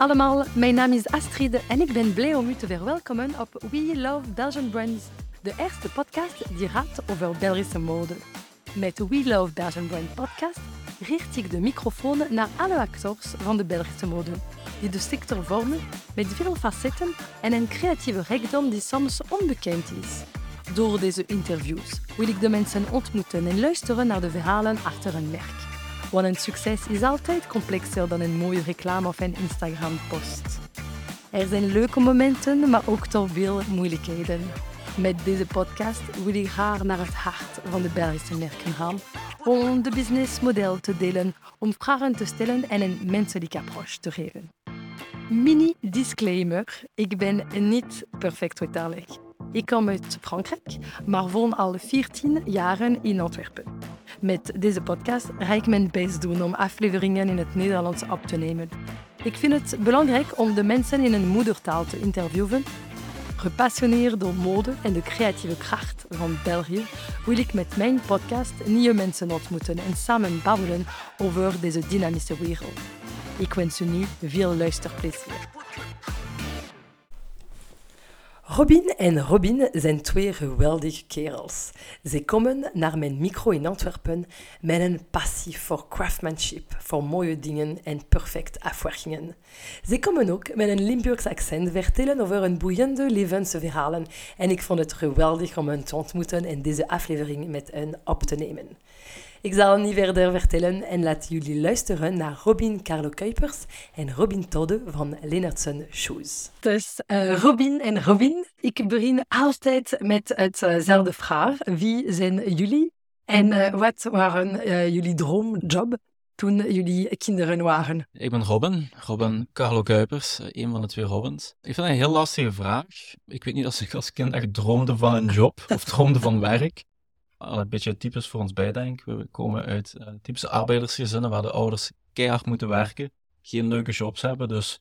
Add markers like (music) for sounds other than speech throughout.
allemaal, mijn naam is Astrid en ik ben blij om u te verwelkomen op We Love Belgian Brands, de eerste podcast die gaat over Belgische mode. Met We Love Belgian Brand podcast richt ik de microfoon naar alle acteurs van de Belgische mode, die de sector vormen met veel facetten en een creatieve rijkdom die soms onbekend is. Door deze interviews wil ik de mensen ontmoeten en luisteren naar de verhalen achter een merk. Want een succes is altijd complexer dan een mooie reclame of een Instagram-post. Er zijn leuke momenten, maar ook toch veel moeilijkheden. Met deze podcast wil ik graag naar het hart van de Belgische merken gaan om de businessmodel te delen, om vragen te stellen en een menselijke approach te geven. Mini disclaimer: ik ben niet perfect vertalig. Ik kom uit Frankrijk, maar woon al 14 jaren in Antwerpen. Met deze podcast ga ik mijn best doen om afleveringen in het Nederlands op te nemen. Ik vind het belangrijk om de mensen in hun moedertaal te interviewen. Gepassioneerd door mode en de creatieve kracht van België wil ik met mijn podcast nieuwe mensen ontmoeten en samen babbelen over deze dynamische wereld. Ik wens u nu veel luisterplezier. Robin en Robin zijn twee geweldige kerels. Ze komen naar mijn micro in Antwerpen met een passie voor craftsmanship, voor mooie dingen en perfect afwerkingen. Ze komen ook met een Limburgs accent vertellen over hun boeiende levensverhalen en ik vond het geweldig om hen te ontmoeten en deze aflevering met hen op te nemen. Ik zal niet verder vertellen en laat jullie luisteren naar Robin Carlo Kuipers en Robin Todde van Lennartsen Shoes. Dus uh, Robin en Robin, ik begin altijd met hetzelfde vraag. Wie zijn jullie en uh, wat waren uh, jullie droomjob toen jullie kinderen waren? Ik ben Robin, Robin Carlo Kuipers, een van de twee Robins. Ik vind het een heel lastige vraag. Ik weet niet als ik als kind echt droomde van een job of droomde van werk een beetje typisch voor ons denk. We komen uit uh, typische arbeidersgezinnen waar de ouders keihard moeten werken, geen leuke jobs hebben. Dus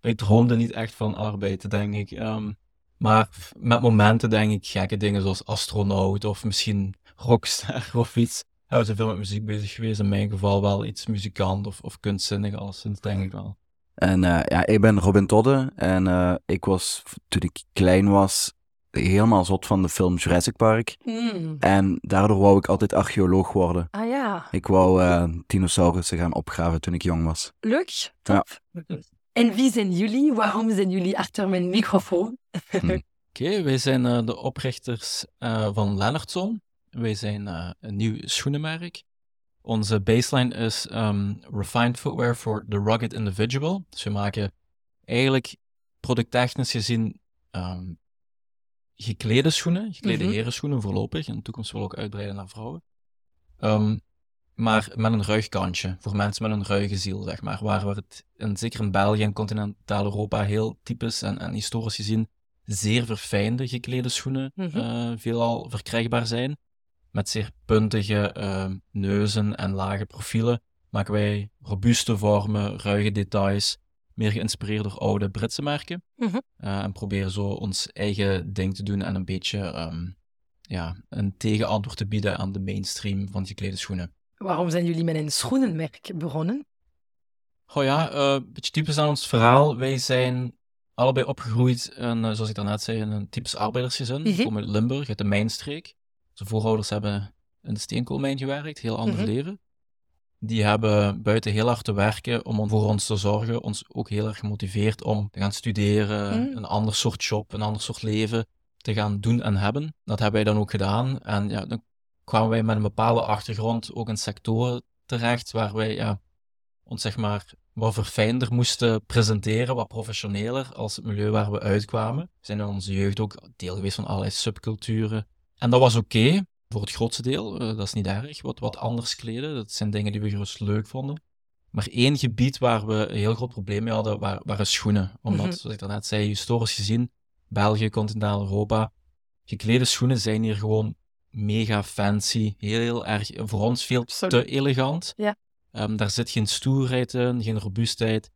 wij droomden niet echt van arbeid, denk ik. Um, maar met momenten denk ik gekke dingen zoals astronaut of misschien rockstar (laughs) of iets. Hij we veel met muziek bezig geweest. In mijn geval wel iets muzikant of, of kunstzinnig, alleszins denk ik wel. En uh, ja, ik ben Robin Todde en uh, ik was, toen ik klein was, helemaal zot van de film Jurassic Park. Mm. En daardoor wou ik altijd archeoloog worden. Ah ja. Ik wou uh, dinosaurussen gaan opgraven toen ik jong was. Leuk, top. Ja. En wie zijn jullie? Waarom zijn jullie achter mijn microfoon? hm. (laughs) Oké, okay, wij zijn uh, de oprichters uh, van Lennartson. Wij zijn een nieuw schoenenmerk. Onze baseline is um, refined footwear for the rugged individual. Dus we maken eigenlijk producttechnisch gezien um, geklede schoenen, geklede mm herenschoenen voorlopig. In de toekomst wil ook uitbreiden naar vrouwen. Um, maar met een ruig kantje, voor mensen met een ruige ziel, zeg maar. Waar we het, in, zeker in België en continentaal Europa, heel typisch en, en historisch gezien zeer verfijnde geklede schoenen mm -hmm. uh, veelal verkrijgbaar zijn. Met zeer puntige uh, neuzen en lage profielen maken wij robuuste vormen, ruige details, meer geïnspireerd door oude Britse merken. -hmm. uh, en proberen zo ons eigen ding te doen en een beetje um, ja, een tegenantwoord te bieden aan de mainstream van geklede schoenen. Waarom zijn jullie met een schoenenmerk begonnen? Oh ja, uh, een beetje typisch aan ons verhaal. Wij zijn allebei opgegroeid, in, uh, zoals ik daarnet zei, in een typisch arbeidersgezin. Mhm. We mm -hmm. komen uit Limburg, uit de mijnstreek. Onze voorouders hebben in de steenkoolmijn gewerkt, heel ander Mhm. leven. Die hebben buiten heel hard te werken om voor ons te zorgen, ons ook heel erg gemotiveerd om te gaan studeren, Mm. een ander soort job, een ander soort leven te gaan doen en hebben. Dat hebben wij dan ook gedaan. En ja, dan kwamen wij met een bepaalde achtergrond ook in sectoren terecht waar wij ja, ons zeg maar wat verfijnder moesten presenteren, wat professioneler als het milieu waar we uitkwamen. We zijn in onze jeugd ook deel geweest van allerlei subculturen. En dat was oké, voor het grootste deel. Uh, dat is niet erg. Wat, wat anders kleden, dat zijn dingen die we gerust leuk vonden. Maar één gebied waar we een heel groot probleem mee hadden, waren, waren schoenen. Omdat, Mhm. zoals ik daarnet zei, historisch gezien, België, continentaal Europa, geklede schoenen zijn hier gewoon mega fancy. Heel, heel erg, voor ons veel te elegant. Ja. Ehm, daar zit geen stoerheid in, geen robuustheid.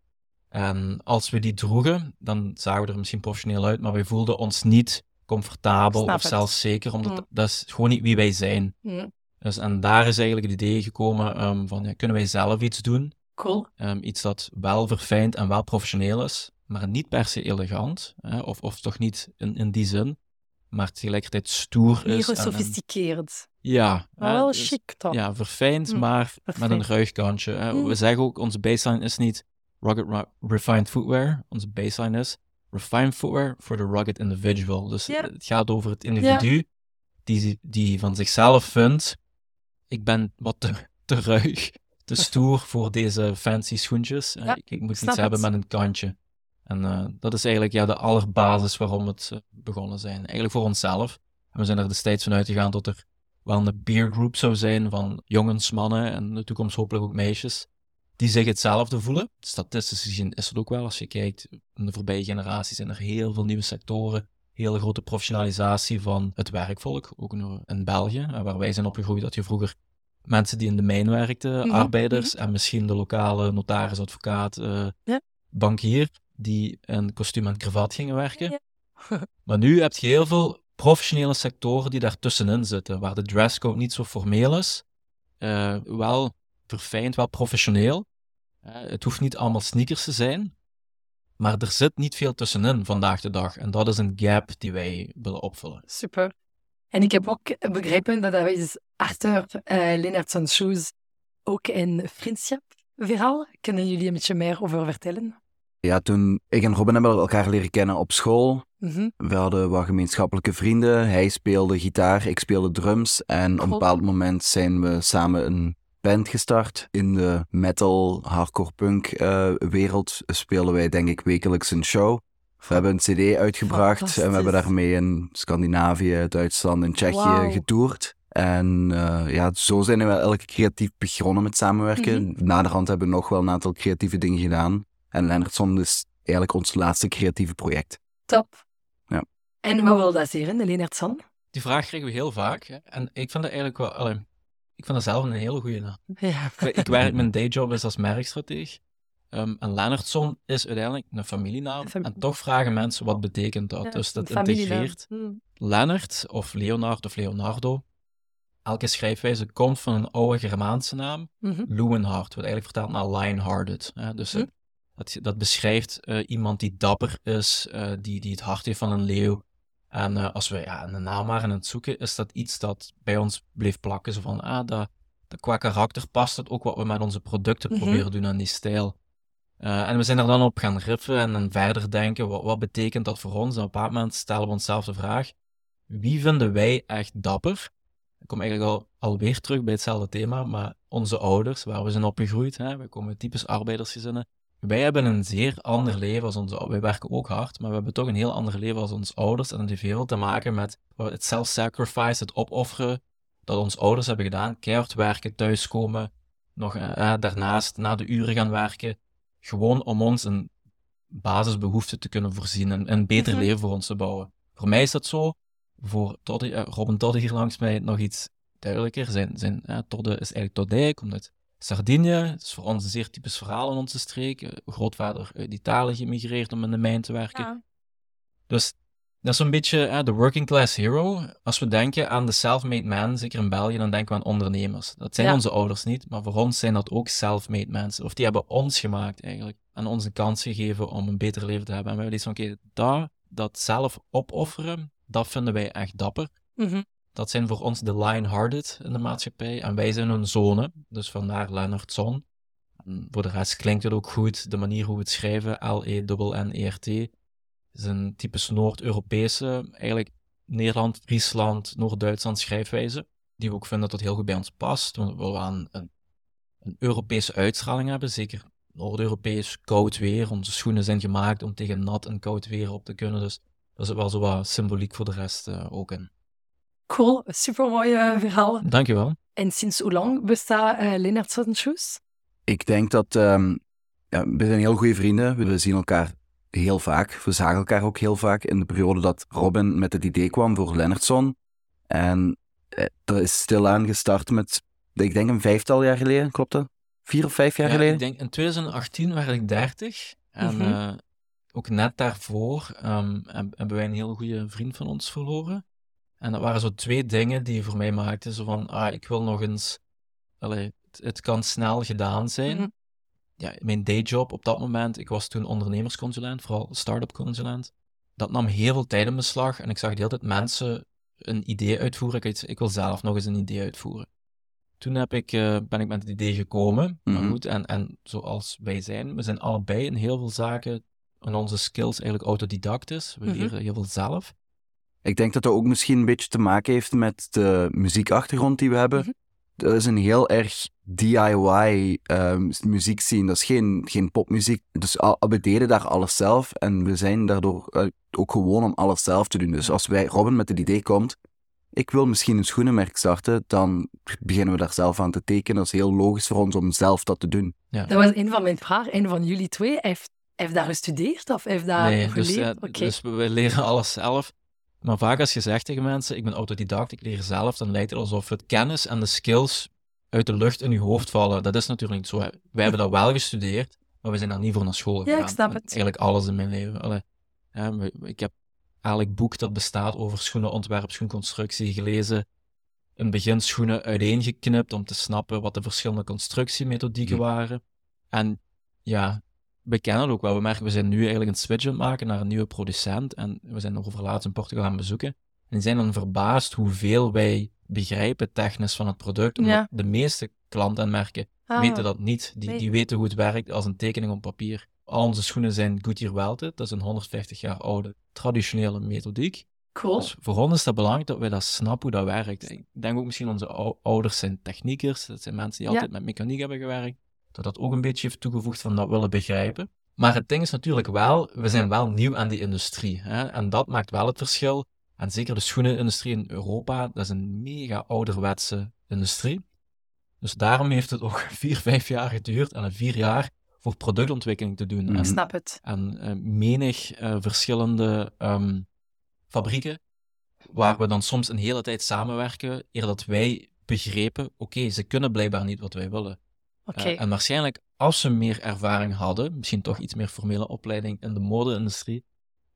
En als we die droegen, dan zagen we er misschien professioneel uit, maar we voelden ons niet comfortabel Snap of het. zelfs zeker, omdat Mm. dat is gewoon niet wie wij zijn. Mm. Dus, en daar is eigenlijk het idee gekomen um, van, ja, kunnen wij zelf iets doen? Cool. Ehm, iets dat wel verfijnd en wel professioneel is, maar niet per se elegant. Hè? Of, of toch niet in, in die zin, maar tegelijkertijd stoer Meer is. en- gesofisticeerd. ja. Maar hè, wel dus- chic toch? Ja, verfijnd, Mm, maar met een ruig kantje. hè. We zeggen ook, onze baseline is niet rugged ra- refined footwear. Onze baseline is refined footwear for the rugged individual. Dus het gaat over het individu die, die van zichzelf vindt, ik ben wat te, (laughs) te ruig, te (laughs) stoer voor deze fancy schoentjes. Eh, Ja, ik, ik moet iets hebben met een kantje. En eh, dat is eigenlijk ja, de allerbasis waarom het eh, begonnen zijn. Eigenlijk voor onszelf. En we zijn er destijds van uitgegaan dat er wel een peer group zou zijn van jongens, mannen en in de toekomst hopelijk ook meisjes, die zich hetzelfde voelen. Statistisch gezien is dat ook wel, als je kijkt, in de voorbije generaties zijn er heel veel nieuwe sectoren, hele grote professionalisatie van het werkvolk, ook in- België, eh, waar wij zijn opgegroeid, dat je vroeger mensen die in de mijn werkten, Mhm, arbeiders en misschien de lokale notaris, advocaat, eh, Ja. bankier, die in kostuum en kravat gingen werken. Ja. (laughs) Maar nu heb je heel veel professionele sectoren die daartussenin zitten, waar de dresscode niet zo formeel is, eh, wel verfijnd, wel professioneel. Het hoeft niet allemaal sneakers te zijn, maar er zit niet veel tussenin vandaag de dag. En dat is een gap die wij willen opvullen. Super. En ik heb ook begrepen dat dat is achter eh Lennartson Shoes ook een vriendschapverhaal. Kunnen jullie een beetje meer over vertellen? Ja, toen ik en Robin hebben elkaar leren kennen op school. Mhm. We hadden wat gemeenschappelijke vrienden. Hij speelde gitaar, ik speelde drums. En op een bepaald moment zijn we samen een band gestart. In de metal, hardcore punk eh, wereld spelen wij denk ik wekelijks een show. We hebben een cd uitgebracht en we hebben daarmee in Scandinavië, Duitsland en Tsjechië getoerd. En eh, ja, zo zijn we wel elke creatief begonnen met samenwerken. Mhm. Naderhand hebben we nog wel een aantal creatieve dingen gedaan. En Lennartson is eigenlijk ons laatste creatieve project. Top. Ja. En wat wil dat zeggen, de Lennartson? Die vraag krijgen we heel vaak. hè. En ik vind dat eigenlijk wel... ik vind dat zelf een hele goede naam. Ja. Ik- werk, mijn dayjob is als merkstrateeg. Ehm, en Lennartson is uiteindelijk een familienaam. Fam- en toch vragen mensen wat betekent dat. Ja, dus dat integreert. Mm. Lennart of Leonard of Leonardo. Elke schrijfwijze komt van een oude Germaanse naam. Mhm. Loenhart, wat eigenlijk vertaalt naar lion-hearted. hè. Dus Hm. dat, dat beschrijft eh, iemand die dapper is, eh, die, die het hart heeft van een leeuw. En eh, als we ja, een naam waren aan het zoeken, is dat iets dat bij ons bleef plakken. Zo van, ah, dat, dat qua karakter past het ook wat we met onze producten Mhm. proberen doen aan die stijl. Eh, en we zijn er dan op gaan riffen en dan verder denken, wat, wat betekent dat voor ons? En op een bepaald moment stellen we onszelf de vraag, wie vinden wij echt dapper? Ik kom eigenlijk al, alweer terug bij hetzelfde thema, maar onze ouders, waar we zijn opgegroeid, hè, wij komen uit typisch arbeidersgezinnen, wij hebben een zeer ander leven als onze ouders. Wij werken ook hard, maar we hebben toch een heel ander leven als onze ouders. En dat heeft heel veel te maken met het self-sacrifice, het opofferen, dat onze ouders hebben gedaan. Keihard werken, thuiskomen, nog eh, eh, daarnaast na de uren gaan werken. Gewoon om ons een basisbehoefte te kunnen voorzien en een beter Mhm. leven voor ons te bouwen. Voor mij is dat zo. Voor Toddy, eh, Robin Toddy hier langs mij nog iets duidelijker. Zijn, zijn eh, Todde is eigenlijk Toddij, komt uit Sardinië. Het is voor ons een zeer typisch verhaal in onze streek. Eh, grootvader uit Italië gemigreerd om in de mijn te werken. Ja. Dus dat is zo'n beetje eh, de working class hero. Als we denken aan de self-made man, zeker in België, dan denken we aan ondernemers. Dat zijn Ja. onze ouders niet, maar voor ons zijn dat ook self-made mensen. Of die hebben ons gemaakt eigenlijk. En ons een kans gegeven om een beter leven te hebben. En wij hebben iets van, oké, dat, dat zelf opofferen, dat vinden wij echt dapper. Mhm. Dat zijn voor ons de lion-hearted in de maatschappij. En wij zijn hun zonen, dus vandaar Lennartson. En voor de rest klinkt het ook goed, de manier hoe we het schrijven, L-E-N-N-E-R-T, is een typisch Noord-Europese, eigenlijk Nederland, Friesland, Noord-Duitsland schrijfwijze, die we ook vinden dat dat heel goed bij ons past. Want we willen een, een Europese uitstraling hebben, zeker Noord-Europees, koud weer. Onze schoenen zijn gemaakt om tegen nat en koud weer op te kunnen, dus daar zit wel zo wat symboliek voor de rest eh, ook in. Cool, supermooi eh, verhaal. Dankjewel. En sinds hoe lang bestaat uh, Lennartson Shoes? Ik denk dat ehm, ja, we zijn heel goede vrienden. We zien elkaar heel vaak. We zagen elkaar ook heel vaak in de periode dat Robin met het idee kwam voor Lennartson. En eh, dat is stilaan gestart met, ik denk een vijftal jaar geleden, klopt dat? Vier of vijf jaar Ja, geleden? ik denk in 2018 werd ik 30. En Mhm. eh, ook net daarvoor ehm, heb- hebben wij een heel goede vriend van ons verloren. En dat waren zo twee dingen die voor mij maakten. Zo van, ah, ik wil nog eens... Allee, het, het kan snel gedaan zijn. Mhm. ja, mijn dayjob op dat moment, ik was toen ondernemersconsulent, vooral start-up consulent. Dat nam heel veel tijd in beslag en ik zag de hele tijd mensen een idee uitvoeren. Ik, ik wil zelf nog eens een idee uitvoeren. Toen heb ik, eh, ben ik met het idee gekomen. Maar Mhm. goed, en, en zoals wij zijn, we zijn allebei in heel veel zaken, in onze skills eigenlijk autodidactisch. We Mhm. leren heel veel zelf. Ik denk dat dat ook misschien een beetje te maken heeft met de muziekachtergrond die we hebben. Mhm. Dat is een heel erg DIY ehm muziekscene. Dat is geen, geen popmuziek. Dus al, we deden daar alles zelf en we zijn daardoor eh, ook gewoon om alles zelf te doen. Dus als wij, Robin met het idee komt, ik wil misschien een schoenenmerk starten, dan beginnen we daar zelf aan te tekenen. Dat is heel logisch voor ons om zelf dat te doen. Dat was een van mijn vragen. Een van jullie twee heeft, heeft daar gestudeerd of heeft daar nee, dus, geleerd? eh, Oké. dus we leren alles zelf. Maar vaak als je zegt tegen mensen, ik ben autodidact, ik leer zelf, dan lijkt het alsof het kennis en de skills uit de lucht in je hoofd vallen. Dat is natuurlijk niet zo. Wij hebben dat wel gestudeerd, maar we zijn daar niet voor naar school Ja, gegaan. ik snap het. Eigenlijk alles in mijn leven. Allee, ja, ik heb elk boek dat bestaat over schoenenontwerp, schoenconstructie gelezen. In het begin schoenen uiteengeknipt om te snappen wat de verschillende constructiemethodieken Hm. waren. En ja, we kennen het ook wel. We merken, we zijn nu eigenlijk een switch aan het maken naar een nieuwe producent. En we zijn over laatst in Portugal aan bezoeken. En die zijn dan verbaasd hoeveel wij begrijpen technisch van het product. Omdat Ja. de meeste klanten en merken Ah, weten dat niet. Die, die weten hoe het werkt als een tekening op papier. Al onze schoenen zijn Goodyear Welted. Dat is een 150 jaar oude traditionele methodiek. Cool. Dus voor ons is dat belangrijk dat wij dat snappen hoe dat werkt. Ik denk ook misschien onze ou- ouders zijn techniekers. Dat zijn mensen die Ja. altijd met mechaniek hebben gewerkt. Dat dat ook een beetje heeft toegevoegd van dat willen begrijpen. Maar het ding is natuurlijk wel, we zijn wel nieuw aan die industrie. Hè? En dat maakt wel het verschil. En zeker de schoenenindustrie in Europa, dat is een mega ouderwetse industrie. Dus daarom heeft het ook (laughs) vier, vijf jaar geduurd en een vier jaar voor productontwikkeling te doen. Ik En snap het. en eh, menig eh, verschillende ehm, fabrieken, waar we dan soms een hele tijd samenwerken, eer dat wij begrepen, oké, ze kunnen blijkbaar niet wat wij willen. Oké. Eh, en waarschijnlijk, als ze meer ervaring hadden, misschien toch iets meer formele opleiding in de mode-industrie,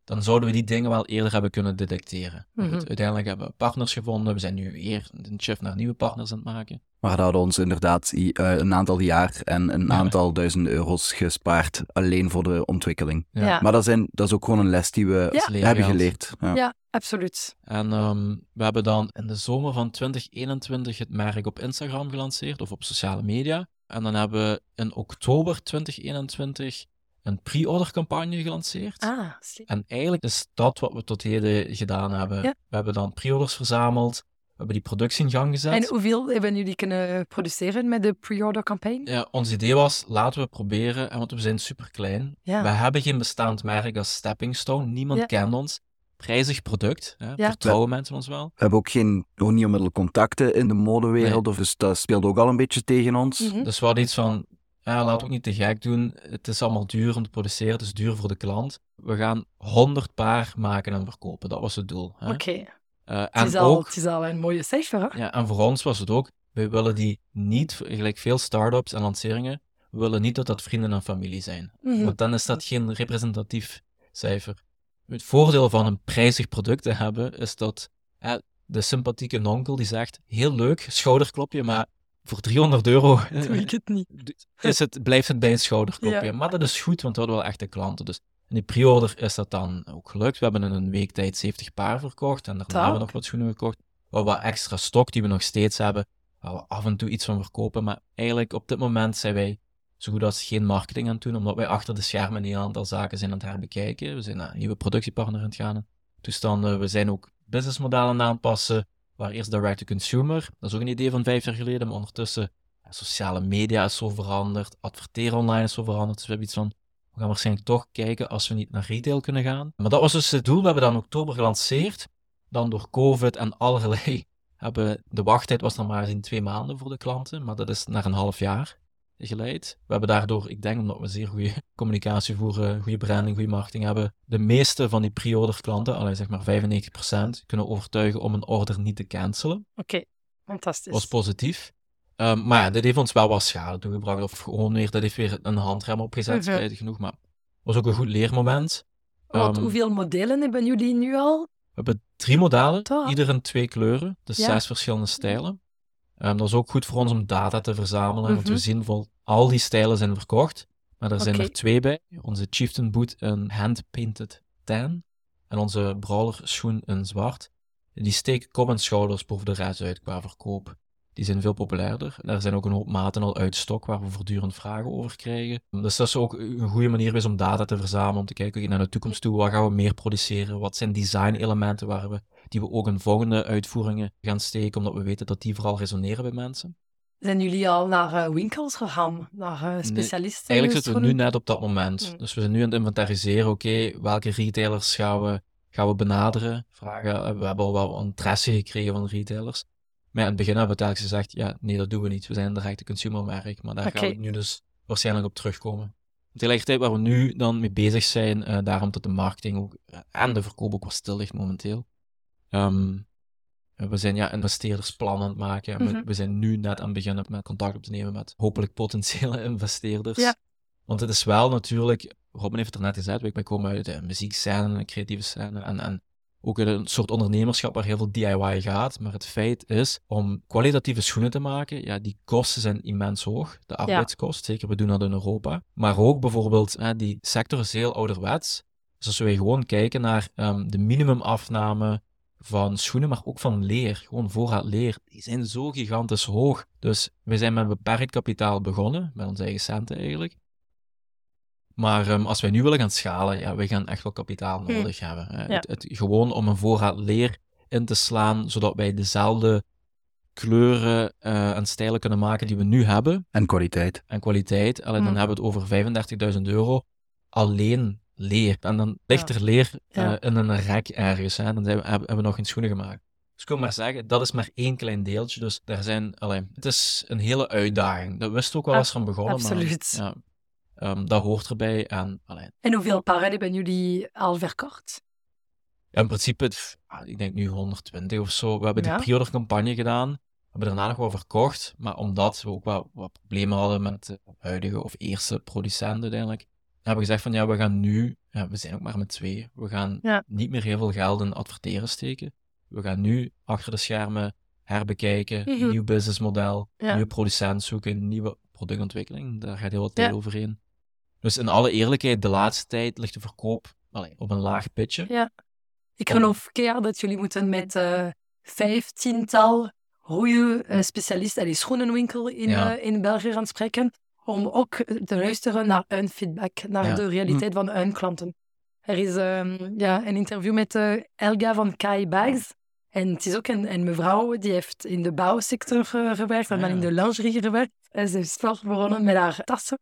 dan zouden we die dingen wel eerder hebben kunnen detecteren. Goed, Mhm. uiteindelijk hebben we partners gevonden, we zijn nu weer een shift naar nieuwe partners aan het maken. Maar dat hadden ons inderdaad eh, een aantal jaar en een Ja. aantal duizenden euro's gespaard alleen voor de ontwikkeling. Ja. Ja. Maar dat, zijn, dat is ook gewoon een les die we Ja. Hebben geleerd. Ja. Ja, absoluut. En ehm, we hebben dan in de zomer van 2021 het merk op Instagram gelanceerd, of op sociale media. En dan hebben we in oktober 2021 een pre-order campagne gelanceerd. Ah, slim. En eigenlijk is dat wat we tot heden gedaan hebben. Ja. We hebben dan pre-orders verzameld, we hebben die productie in gang gezet. En hoeveel hebben jullie kunnen produceren met de pre-order campaign? Ja, ons idee was, laten we proberen, en want we zijn super klein. Ja. We hebben geen bestaand merk als Stepping Stone, niemand Ja. kent ons. Prijzig product, hè? Ja. vertrouwen mensen ons wel. We hebben ook geen, ook niet onmiddellijk contacten in de modewereld, of dus dat speelt ook al een beetje tegen ons. Mhm. Dus we hadden iets van, ja, laten we ook niet te gek doen. Het is allemaal duur om te produceren, het is duur voor de klant. We gaan 100 paar maken en verkopen, dat was het doel. Hè? Oké. Eh, Het, en is al- ook, het is al een mooie cijfer, hè? ja, en voor ons was het ook, we willen die niet, gelijk veel start-ups en lanceringen, we willen niet dat dat vrienden en familie zijn. Mhm. Want dan is dat geen representatief cijfer. Het voordeel van een prijzig product te hebben, is dat hè, de sympathieke nonkel die zegt, heel leuk, schouderklopje, maar voor 300 euro (laughs) Doe ik het niet. (laughs) is het, blijft het bij een schouderklopje. Ja. Maar dat is goed, want we hadden wel echte klanten. Dus in die pre-order is dat dan ook gelukt. We hebben in een week tijd 70 paar verkocht en daarna hebben we nog wat schoenen gekocht. We hebben wat extra stok die we nog steeds hebben, waar we af en toe iets van verkopen. Maar eigenlijk op dit moment zijn wij zo goed als geen marketing aan het doen, omdat wij achter de schermen een aantal zaken zijn aan het herbekijken. We zijn naar een nieuwe productiepartner aan het gaan. Toestanden. We zijn ook businessmodellen aanpassen, waar eerst direct-to-consumer, dat is ook een idee van vijf jaar geleden, maar ondertussen sociale media is zo veranderd, adverteren online is zo veranderd. Dus we hebben iets van, we gaan waarschijnlijk toch kijken als we niet naar retail kunnen gaan. Maar dat was dus het doel. We hebben dat in oktober gelanceerd. Dan door COVID en allerlei (laughs) hebben de wachttijd was dan maar in twee maanden voor de klanten, maar dat is naar een half jaar geleid. We hebben daardoor, ik denk omdat we zeer goede (laughs) communicatie voeren, goede branding, goede marketing hebben, de meeste van die pre-order klanten, alleen zeg maar 95%, kunnen overtuigen om een order niet te cancelen. Oké, fantastisch. was positief. Ehm, maar ja, dit heeft ons wel wat schade toegebracht. Of gewoon weer, dat heeft weer een handrem opgezet, Mhm. spijtig genoeg. Maar het was ook een goed leermoment. Want Ehm, hoeveel modellen hebben jullie nu al? We hebben drie modellen, ieder in twee kleuren. Dus Ja. zes verschillende stijlen. Ehm, dat is ook goed voor ons om data te verzamelen, want we Mhm. zien vol al die stijlen zijn verkocht, maar er zijn er twee bij. Onze Chieftain boot een hand-painted tan en onze brawler schoen in zwart. Die steken kop en schouders boven de rest uit qua verkoop. Die zijn veel populairder. Er zijn ook een hoop maten al uit stok waar we voortdurend vragen over krijgen. Dus dat is ook een goede manier geweest om data te verzamelen, om te kijken naar de toekomst toe, wat gaan we meer produceren, wat zijn design-elementen waar we, die we ook in volgende uitvoeringen gaan steken, omdat we weten dat die vooral resoneren bij mensen. Zijn jullie al naar eh, winkels gegaan? Naar eh, specialisten? Eigenlijk zitten we nu net op dat moment. Mm. Dus we zijn nu aan het inventariseren, oké, welke retailers gaan we, gaan we benaderen? Vragen, eh, we hebben al wel interesse gekregen van retailers. Maar het begin hebben we telkens gezegd, ja, nee, dat doen we niet. We zijn een directe consumermerk, maar daar gaan Oké. we nu dus waarschijnlijk op terugkomen. Tegelijkertijd waar we nu dan mee bezig zijn, eh, daarom dat de marketing ook, eh, en de verkoop ook wat stil ligt momenteel. Ehm, we zijn ja, investeerdersplannen aan het maken. we, Mhm. we zijn nu net aan het beginnen met contact op te nemen met hopelijk potentiële (laughs) investeerders. Ja. Want het is wel natuurlijk, Robin heeft het er net gezegd, wij komen uit de muziekscène, een creatieve scène en, en ook een soort ondernemerschap waar heel veel DIY gaat. Maar het feit is, om kwalitatieve schoenen te maken, ja, die kosten zijn immens hoog. De arbeidskost, zeker we doen dat in Europa. Maar ook bijvoorbeeld, hè, die sector is heel ouderwets. Dus als wij gewoon kijken naar ehm, de minimumafname van schoenen, maar ook van leer, gewoon voorraad leer, die zijn zo gigantisch hoog. Dus wij zijn met beperkt kapitaal begonnen, met onze eigen centen eigenlijk. Maar ehm, als wij nu willen gaan schalen, ja, wij gaan echt wel kapitaal Hm. nodig hebben. hè. Ja. Het, het, gewoon om een voorraad leer in te slaan, zodat wij dezelfde kleuren eh, en stijlen kunnen maken die we nu hebben, En kwaliteit. en kwaliteit. Alleen dan Hm. hebben we het over 35.000 euro alleen leer. En dan ligt er leer eh, Ja. in een rek ergens. Hè. Dan zijn we, hebben, we nog geen schoenen gemaakt. Dus ik wil maar zeggen, dat is maar één klein deeltje. Dus daar zijn, allee, het is een hele uitdaging. Dat wist ook wel als van begonnen. absoluut. Maar, ja, ehm, dat hoort erbij. En allee, En hoeveel paren hebben jullie al verkocht? Ja, in principe, ah, ik denk nu 120 of zo. We hebben Ja. die pre-order campagne gedaan. We hebben daarna nog wel verkocht. Maar omdat we ook wel wat problemen hadden met de huidige of eerste producent uiteindelijk, hebben we gezegd van ja, we gaan nu, ja, we zijn ook maar met twee, we gaan Ja. niet meer heel veel geld in adverteren steken. We gaan nu achter de schermen herbekijken, Mhm. nieuw businessmodel, nieuwe producent zoeken, nieuwe productontwikkeling. Daar gaat heel wat tijd overheen. Dus in alle eerlijkheid, de laatste tijd ligt de verkoop allee, op een laag pitje. Ja. Ik geloof keer dat jullie moeten met eh vijftiental goede eh, specialisten en die schoenenwinkel in, Ja. eh, in België gaan spreken, om ook te luisteren naar hun feedback, naar Ja. de realiteit van hun klanten. Er is ehm, ja, een interview met Elga van Kai Bags. En het is ook een, een mevrouw die heeft in de bouwsector gewerkt en Ah, dan in de lingerie gewerkt. En ze is vlot begonnen met haar tassen.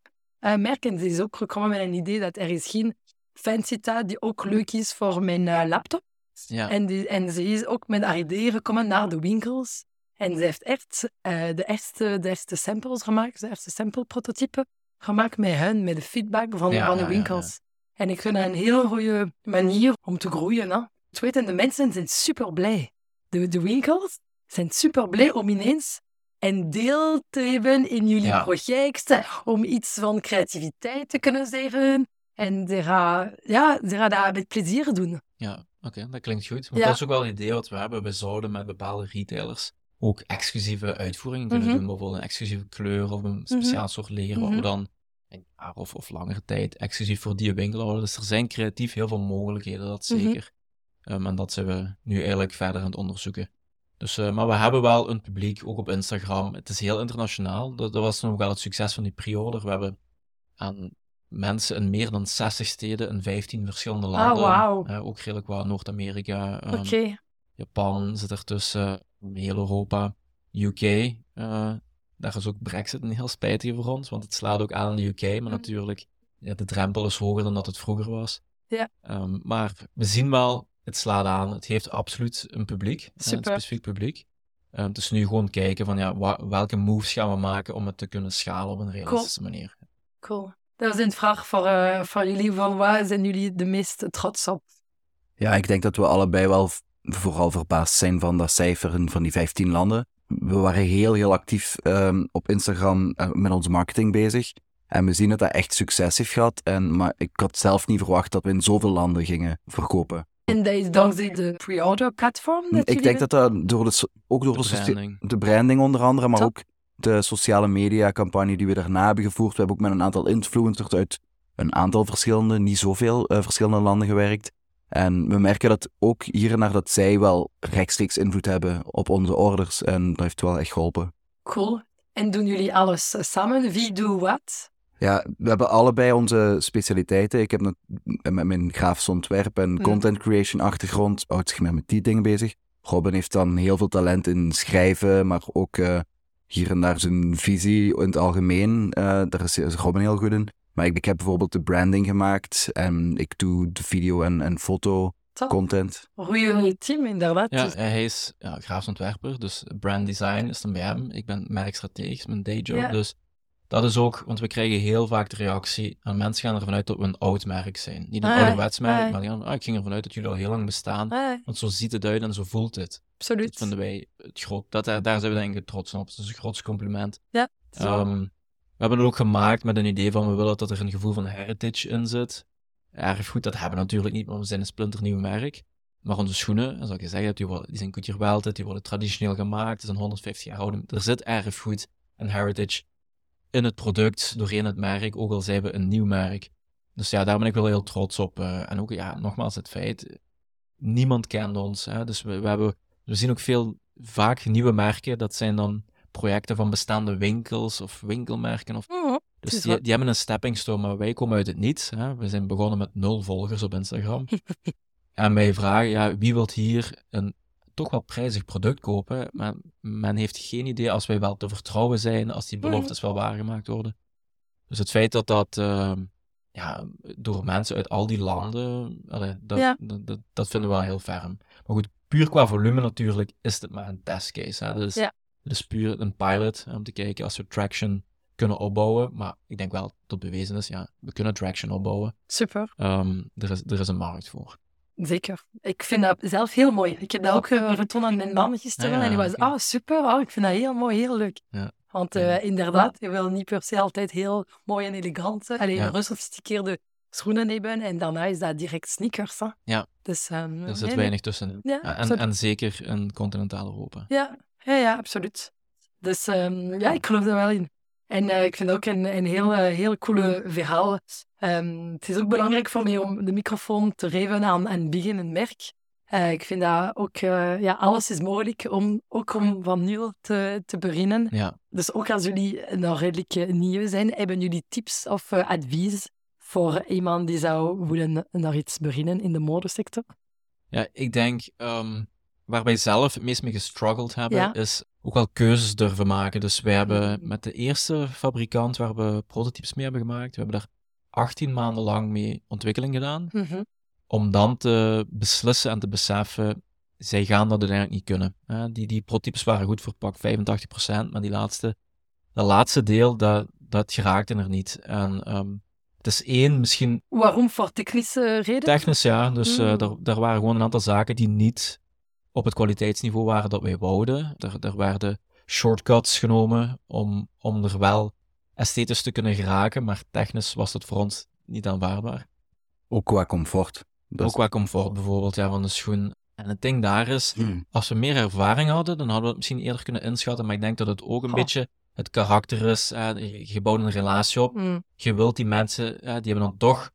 Eh, merk en ze is ook gekomen met een idee dat er is geen fancy tas die ook leuk is voor mijn eh, laptop. Ja. En, die, en ze is ook met haar ideeën gekomen naar de winkels. En ze heeft echt eh, de, eerste, de eerste samples gemaakt, de eerste sample-prototypen gemaakt met hen, met de feedback van, Ja, van de ja, winkels. En ik vind dat een heel goede manier om te groeien. Hè? Het weten, de mensen zijn super blij. De, de winkels zijn super blij om ineens een deel te hebben in jullie Ja. project, om iets van creativiteit te kunnen zeggen. En ze gaan, ja, ze gaan dat met plezier doen. Ja, oké, dat klinkt goed. Want Ja. dat is ook wel een idee wat we hebben. We zouden met bepaalde retailers ook exclusieve uitvoeringen kunnen Mhm. doen. Bijvoorbeeld een exclusieve kleur of een speciaal soort leer, wat we Mhm. dan een jaar of, of langere tijd exclusief voor die winkel houden. Dus er zijn creatief heel veel mogelijkheden, dat Mhm. zeker. Ehm, en dat zijn we nu eigenlijk verder aan het onderzoeken. Dus, eh, maar we hebben wel een publiek, ook op Instagram. Het is heel internationaal. Dat, dat was nog wel het succes van die pre-order. We hebben aan mensen in meer dan 60 steden in 15 verschillende landen. wauw. Eh, ook redelijk wat Noord-Amerika, ehm. Japan zit ertussen, heel Europa, UK. eh, daar is ook Brexit een heel spijtige voor ons, want het slaat ook aan in de UK, maar Mhm. natuurlijk, ja, de drempel is hoger dan dat het vroeger was. Ja. Ehm, maar we zien wel, het slaat aan. Het heeft absoluut een publiek, een specifiek publiek. Ehm, het is nu gewoon kijken van ja, welke moves gaan we maken om het te kunnen schalen op een realistische manier. Cool. Dat was een vraag voor, eh, voor jullie. Van waar zijn jullie de meest trots op? Ja, ik denk dat we allebei wel vooral verbaasd zijn van dat cijfer en van die 15 landen. We waren heel, heel actief ehm, op Instagram eh, met onze marketing bezig. En we zien dat dat echt succes heeft gehad. En, maar ik had zelf niet verwacht dat we in zoveel landen gingen verkopen. En dat is dankzij de pre-order platform? Dat Ik denk dat dat door de, ook door de, branding. de branding onder andere, maar Top. ook de sociale media campagne die we daarna hebben gevoerd. We hebben ook met een aantal influencers uit een aantal verschillende, niet zoveel eh, verschillende landen gewerkt. En we merken dat ook hier en daar dat zij wel rechtstreeks invloed hebben op onze orders. En dat heeft wel echt geholpen. Cool. En doen jullie alles eh, samen? Wie doet wat? Ja, we hebben allebei onze specialiteiten. Ik heb met mijn grafisch ontwerp en content creation achtergrond, houdt zich meer met die dingen bezig. Robin heeft dan heel veel talent in schrijven, maar ook eh, hier en daar zijn visie in het algemeen. eh, daar is, is Robin heel goed in. Maar ik, ik heb bijvoorbeeld de branding gemaakt en ik doe de video en, en foto Top. content. Goeie team, inderdaad. Ja, hij is ja, grafisch ontwerper, dus brand design is dan bij hem. Ik ben merkstratege, is mijn dayjob. Ja. Dus dat is ook, want we krijgen heel vaak de reactie, en mensen gaan ervan uit dat we een oud merk zijn. Niet een Ah, ouderwets merk, ah. maar gaan, ah, ik ging ervan uit dat jullie al heel lang bestaan. Ah, Want zo ziet het uit en zo voelt het. absoluut. Dat vinden wij het groot. Dat, daar, daar zijn we denk ik trots op. Dat is een grootste compliment. Zo. Ehm, we hebben het ook gemaakt met een idee van we willen dat er een gevoel van heritage in zit. Erfgoed, dat hebben we natuurlijk niet, want we zijn een splinternieuw merk. Maar onze schoenen, zou ik zeggen, die, worden, die zijn Goodyear Welted, die worden traditioneel gemaakt, die zijn 150 jaar oud. Er zit erfgoed en heritage in het product, doorheen het merk, ook al zijn we een nieuw merk. Dus ja, daar ben ik wel heel trots op. eh, en ook, ja, nogmaals het feit, niemand kent ons. Hè? Dus we, we, hebben, we zien ook veel, vaak nieuwe merken, dat zijn dan projecten van bestaande winkels of winkelmerken. Of, Mhm. dus die, die hebben een stepping stone, maar wij komen uit het niets. Hè? We zijn begonnen met nul volgers op Instagram. (laughs) en wij vragen, ja, wie wilt hier een toch wel prijzig product kopen? Maar men heeft geen idee als wij wel te vertrouwen zijn, als die beloftes wel waargemaakt worden. Dus het feit dat dat ehm, ja, door mensen uit al die landen, allee, dat, Ja. dat, dat, dat vinden we wel heel ferm. Maar goed, puur qua volume natuurlijk is het maar een testcase. Hè? Dus Ja. het is puur een pilot om te kijken als we traction kunnen opbouwen. Maar ik denk wel dat bewezen is, ja, we kunnen traction opbouwen. Super. Ehm, er, is, er is een markt voor. Zeker. Ik vind dat zelf heel mooi. Ik heb dat ook uh, getoond aan mijn man gisteren. Ah, ja, en die was, ah, super. Oh, ik vind dat heel mooi, heel leuk. Ja. Want eh, Ja. inderdaad, je wil niet per se altijd heel mooi en elegant, alleen Ja. gesofisticeerde schoenen hebben. En daarna is dat direct sneakers. Hè? Ja. Dus, ehm, Er zit nee. weinig tussenin. Ja, Ja, en, en zeker in continentaal Europa. Ja, ja, ja, absoluut. Dus ehm, ja, ik geloof er wel in. En eh, ik vind het ook een, een heel, eh, heel coole verhaal. Ehm, het is ook belangrijk voor mij om de microfoon te geven aan, aan Biggen, een merk. Eh, ik vind dat ook, eh, ja, alles is mogelijk om ook om van nul te, te beginnen. Ja, Dus ook als jullie nog redelijk nieuw zijn, hebben jullie tips of advies voor iemand die zou willen naar iets beginnen in de modesector? ja ik denk ehm, waar wij zelf het meest mee gestruggeld hebben, Ja. is ook wel keuzes durven maken. Dus wij hebben Mhm. met de eerste fabrikant waar we prototypes mee hebben gemaakt, we hebben daar 18 maanden lang mee ontwikkeling gedaan. Mhm. om dan te beslissen en te beseffen, zij gaan dat uiteindelijk niet kunnen. Die, die prototypes waren goed voor pak 85%, maar die laatste, dat laatste deel, dat, dat geraakte er niet. En ehm, het is één, misschien Waarom? Voor technische redenen? technisch, ja. Dus eh, Mm. daar, daar waren gewoon een aantal zaken die niet op het kwaliteitsniveau waren dat wij wouden. Er, er werden shortcuts genomen om, om er wel esthetisch te kunnen geraken, maar technisch was dat voor ons niet aanvaardbaar. Ook qua comfort. Dat Ook qua comfort bijvoorbeeld, ja, van de schoen. En het ding daar is, Hmm. als we meer ervaring hadden, dan hadden we het misschien eerder kunnen inschatten. Maar ik denk dat het ook een beetje het karakter is. eh, je bouwt een relatie op. Mm. Je wilt die mensen, eh, die hebben dan toch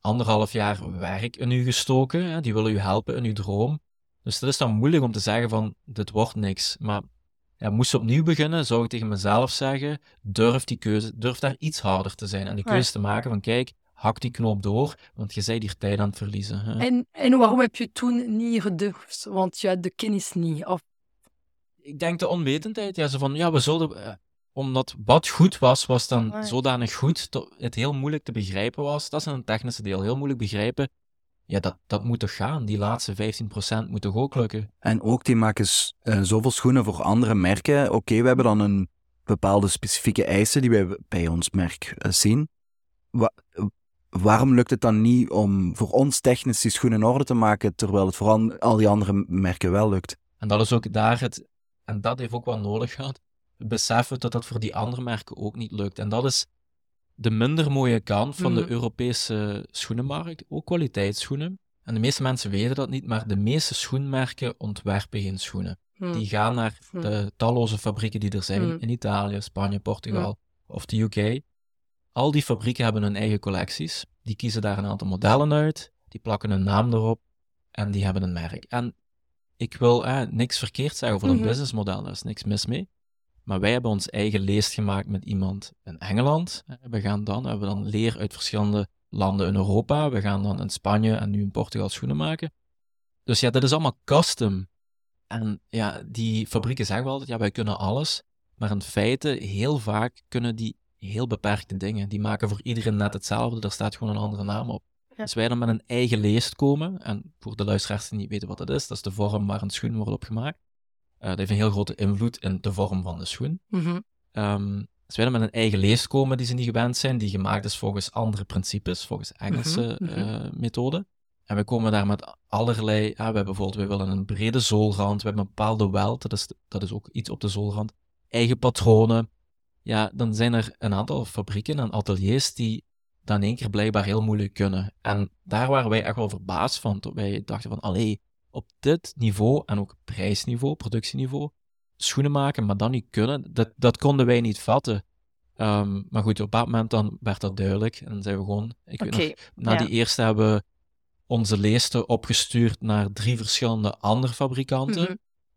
anderhalf jaar werk in u gestoken. die willen u helpen in uw droom. Dus dat is dan moeilijk om te zeggen van, dit wordt niks. Maar ja, moest ze opnieuw beginnen, zou ik tegen mezelf zeggen, durf die keuze, durf daar iets harder te zijn. En die Ja. keuze te maken van, kijk, hak die knop door, want je bent hier tijd aan het verliezen. hè. En, en waarom heb je toen niet gedurfd? Want je had de kennis niet. Of, ik denk de onwetendheid. Ja, zo van, ja, we zullen... eh, omdat wat goed was, was dan zodanig goed dat het heel moeilijk te begrijpen was. Dat is een technische deel. Heel moeilijk begrijpen. Ja, dat, dat moet toch gaan. Die laatste 15% moet toch ook lukken. En ook die maken eh, zoveel schoenen voor andere merken. Oké, we hebben dan een bepaalde specifieke eisen die wij bij ons merk eh, zien. Wa- waarom lukt het dan niet om voor ons technisch die schoenen in orde te maken, terwijl het voor al die andere merken wel lukt? En dat is ook daar het... En dat heeft ook wel nodig gehad. Beseffen dat dat voor die andere merken ook niet lukt. En dat is de minder mooie kant van de Mhm. Europese schoenenmarkt. Ook kwaliteitsschoenen. en de meeste mensen weten dat niet, maar de meeste schoenmerken ontwerpen geen schoenen. Hm. Die gaan naar Hm. de talloze fabrieken die er zijn in Italië, Spanje, Portugal of de UK. Al die fabrieken hebben hun eigen collecties. Die kiezen daar een aantal modellen uit, die plakken een naam erop en die hebben een merk. En ik wil eh, niks verkeerd zeggen over dat Mhm. businessmodel, daar is niks mis mee. Maar wij hebben ons eigen leest gemaakt met iemand in Engeland. Eh, We gaan dan, hebben we dan leer uit verschillende landen in Europa. We gaan dan in Spanje en nu in Portugal schoenen maken. Dus ja, dat is allemaal custom. En ja, die fabrieken zeggen wel altijd, ja, wij kunnen alles. Maar in feite, heel vaak kunnen die heel beperkte dingen. Die maken voor iedereen net hetzelfde, daar staat gewoon een andere naam op. Ja. Dus wij dan met een eigen leest komen, en voor de luisteraars die niet weten wat dat is, dat is de vorm waar een schoen wordt op gemaakt. Eh, dat heeft een heel grote invloed in de vorm van de schoen. Mhm. Ehm als wij dan met een eigen leest komen die ze niet gewend zijn, die gemaakt is volgens andere principes, volgens Engelse eh, methoden. En we komen daar met allerlei, ja, we hebben bijvoorbeeld, we willen een brede zoolrand, we hebben een bepaalde welt, dat is, dat is ook iets op de zoolrand, eigen patronen. Ja, dan zijn er een aantal fabrieken en ateliers die dat in één keer blijkbaar heel moeilijk kunnen. En daar waren wij echt wel verbaasd van, tot wij dachten van, allee, op dit niveau en ook prijsniveau, productieniveau, schoenen maken, maar dan niet kunnen, dat, dat konden wij niet vatten. Ehm, maar goed, op dat moment dan werd dat duidelijk. En dan zijn we gewoon, ik Oké, weet nog, na ja. die eerste hebben we onze leesten opgestuurd naar drie verschillende andere fabrikanten. Mhm.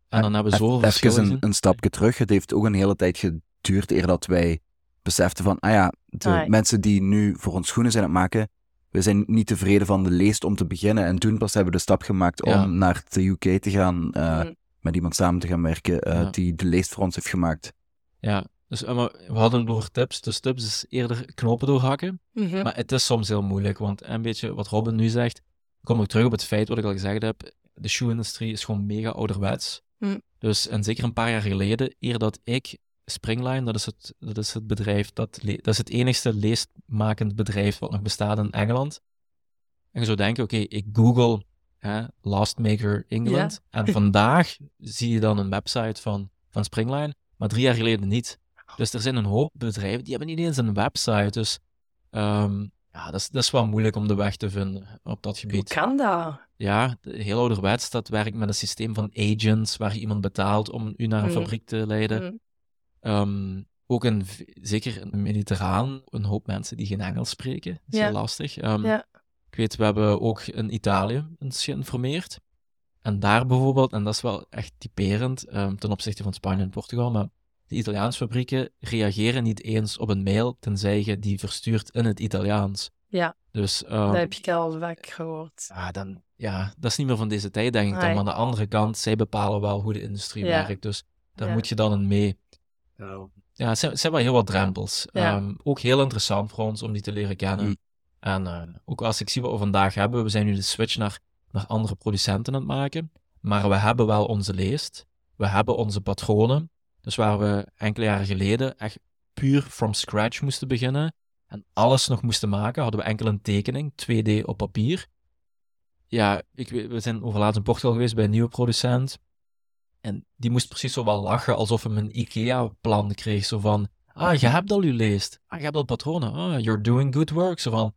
En dan hebben we zoveel Even verschillen een, stapje terug. Het heeft ook een hele tijd geduurd eer dat wij beseften van, ah ja, de Ah, ja. mensen die nu voor ons schoenen zijn aan het maken, we zijn niet tevreden van de leest om te beginnen. En toen pas hebben we de stap gemaakt om Ja. naar de UK te gaan, eh, Mhm. met iemand samen te gaan werken eh, Ja. die de leest voor ons heeft gemaakt. Ja, dus eh, maar we hadden het over tips. Dus tips is eerder knopen doorhakken. Mhm. Maar het is soms heel moeilijk, want een beetje wat Robin nu zegt, kom ik terug op het feit wat ik al gezegd heb. De shoe-industrie is gewoon mega ouderwets. Hm. Dus, en zeker een paar jaar geleden, eer dat ik Springline, dat is het, dat is het bedrijf, dat, dat is het enigste leestmakend bedrijf wat nog bestaat in Engeland. En je zou denken, oké, ik google hè, Last Maker England, en vandaag zie je dan een website van, van Springline, maar drie jaar geleden niet. Dus er zijn een hoop bedrijven, die hebben niet eens een website, dus ehm, ja, dat is, dat is wel moeilijk om de weg te vinden op dat Hoe gebied. kan dat? Ja, heel ouderwets, dat werkt met een systeem van agents, waar je iemand betaalt om u naar een Mhm. fabriek te leiden. Mhm. Ehm, ook v- zeker in het Mediterraan, een hoop mensen die geen Engels spreken. Dat is Ja. heel lastig. Ehm, Ja. Ik weet, we hebben ook in Italië eens geïnformeerd. En daar bijvoorbeeld, en dat is wel echt typerend ehm, ten opzichte van Spanje en Portugal, maar de Italiaanse fabrieken reageren niet eens op een mail, tenzij je die verstuurt in het Italiaans. Ja. Dus ehm, Dat heb ik al vaak gehoord. ja, dan, ja, dat is niet meer van deze tijd, denk ik dan. Maar aan de andere kant, zij bepalen wel hoe de industrie Ja. werkt. Dus daar Ja. moet je dan in mee. Ja, het zijn, het zijn wel heel wat drempels. Ja. Ehm, ook heel interessant voor ons om die te leren kennen. Mm. En eh, ook als ik zie wat we vandaag hebben, we zijn nu de switch naar, naar andere producenten aan het maken. Maar we hebben wel onze leest. We hebben onze patronen. Dus waar we enkele jaren geleden echt puur from scratch moesten beginnen en alles nog moesten maken, hadden we enkel een tekening, 2D op papier. Ja, ik, we zijn overlaatst in Portugal geweest bij een nieuwe producent. En die moest precies zo wel lachen, alsof hij een IKEA-plan kreeg. Zo van, ah, je hebt al je leest. Ah, je hebt al patronen. Ah, you're doing good work. Zo van,